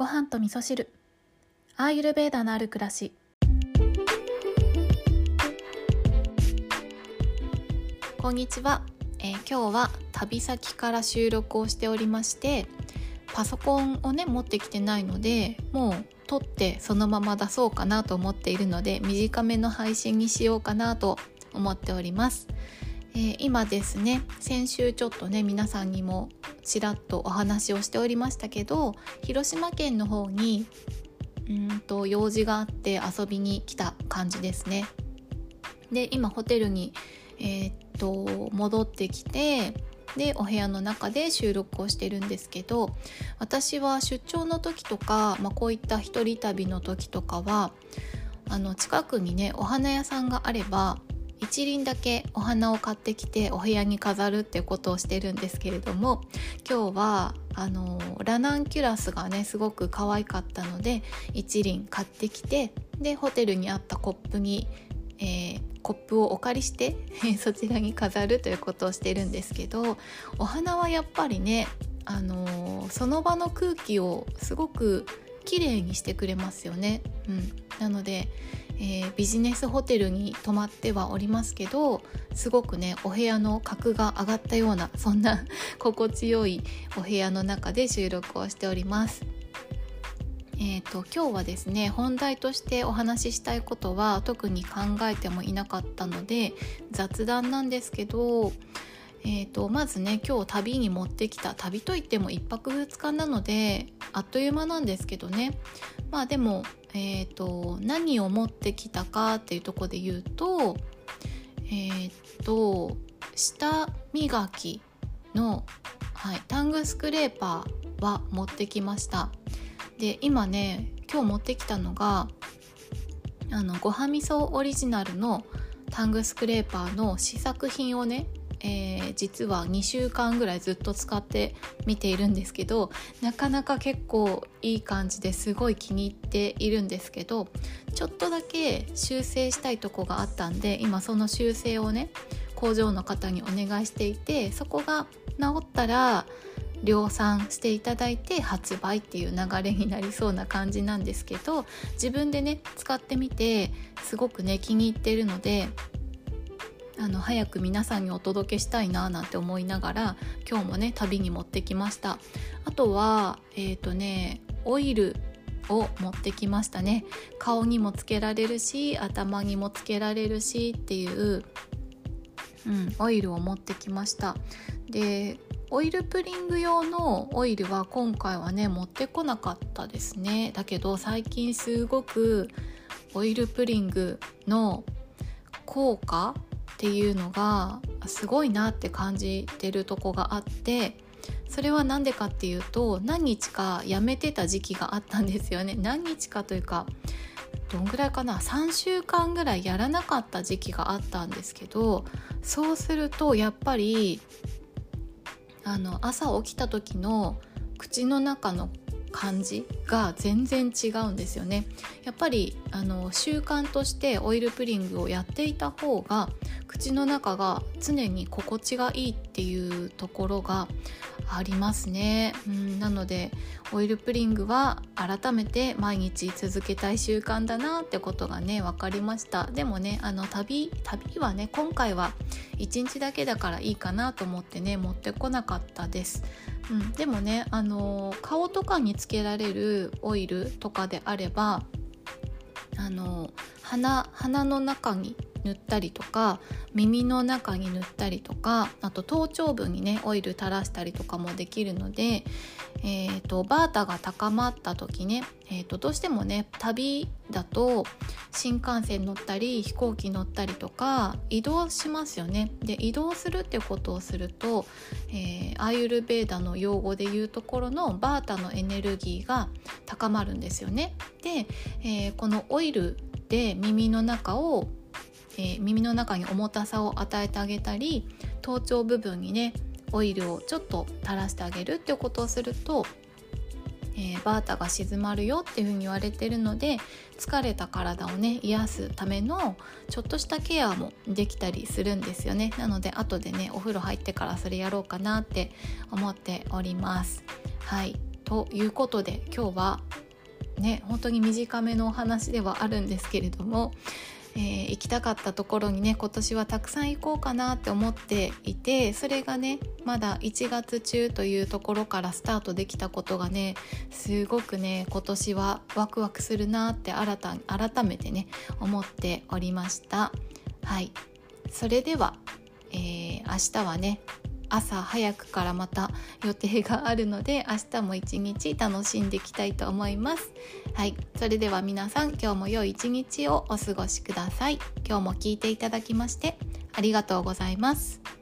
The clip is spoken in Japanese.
ご飯と味噌汁。アーユルベーダのある暮らし。こんにちは、えー今日は旅先から収録をしておりましてパソコンをね持ってきてないのでもう撮ってそのまま出そうかなと思っているので短めの配信にしようかなと思っております、えー今ですね先週ちょっとね皆さんにもちらっとお話をしておりましたけど広島県の方にうんと用事があって遊びに来た感じですね。で今ホテルにえーっと戻ってきてでお部屋の中で収録をしてるんですけど私は出張の時とか、まあ、こういった一人旅の時とかはあの近くにねお花屋さんがあれば一輪だけお花を買ってきてお部屋に飾るっていうことをしてるんですけれども今日はあのラナンキュラスがねすごく可愛かったので一輪買ってきてでホテルにあったコップに、えーコップをお借りして そちらに飾るということをしてるんですけどお花はやっぱりねあのその場の空気をすごく綺麗にしてくれますよね。うん、なのでえービジネスホテルに泊まってはおりますけどすごくねお部屋の格が上がったようなそんな 心地よいお部屋の中で収録をしております。えー、と今日はですね本題としてお話ししたいことは特に考えてもいなかったので雑談なんですけど、えー、とまずね今日旅に持ってきた旅といっても1泊2日なのであっという間なんですけどね。まあでも、えー、と何を持ってきたかっていうとこで言うとえっ、と舌磨きの、はい、タングスクレーパーは持ってきました。で今ね今日持ってきたのがあのごはみそオリジナルのタングスクレーパーの試作品をね、えー実は2週間ぐらいずっと使ってみているんですけどなかなか結構いい感じですごい気に入っているんですけどちょっとだけ修正したいとこがあったんで今その修正をね工場の方にお願いしていてそこが治ったら量産していただいて発売っていう流れになりそうな感じなんですけど自分でね使ってみてすごくね気に入ってるのであの早く皆さんにお届けしたいななんて思いながら今日もね旅に持ってきました。あとはえっ、とねオイルを持ってきましたね。顔にもつけられるし頭にもつけられるしっていう、うん、オイルを持ってきました。でオイルプリング用のオイルは今回はね持ってこなかったですね。だけど最近すごくオイルプリングの効果っていうのがすごいなって感じてるとこがあってそれは何でかっていうと何日かやめてた時期があったんですよね。何日かというかどんぐらいかな？3週間ぐらいやらなかった時期があったんですけどそうするとやっぱりあの朝起きた時の口の中の感じが全然違うんですよね。やっぱりあの習慣としてオイルプリングをやっていた方が口の中が常に心地がいいっていうところがありますね、うん、なのでオイルプリングは改めて毎日続けたい習慣だなってことがね分かりました。でもねあの旅旅はね今回は1日だけだからいいかなと思ってね持ってこなかったです。うん、でもね、あの顔とかにつけられるオイルとかであればあの鼻鼻の中に塗ったりとか耳の中に塗ったりとかあと頭頂部にねオイル垂らしたりとかもできるので、えー、とバータが高まった時ね、えー、とどうしてもね旅だと新幹線乗ったり飛行機乗ったりとか移動しますよね。で移動するってことをすると、えーアーユルベーダの用語でいうところのバータのエネルギーが高まるんですよね。で、えーこのオイルで耳の中をえー耳の中に重たさを与えてあげたり頭頂部分にねオイルをちょっと垂らしてあげるっていうことをすると、えーバータが静まるよっていうふうに言われてるので疲れた体をね癒すためのちょっとしたケアもできたりするんですよね。なので後でねお風呂入ってからそれやろうかなって思っております。はい。ということで今日はね本当に短めのお話ではあるんですけれども、えー、行きたかったところにね今年はたくさん行こうかなって思っていてそれがねまだ1月中というところからスタートできたことがねすごくね今年はワクワクするなって新た改めてね思っておりました。はい。それでは、えー、明日はね朝早くからまた予定があるので明日も一日楽しんでいきたいと思います。はい。それでは皆さん今日も良い一日をお過ごしください。今日も聞いていただきましてありがとうございます。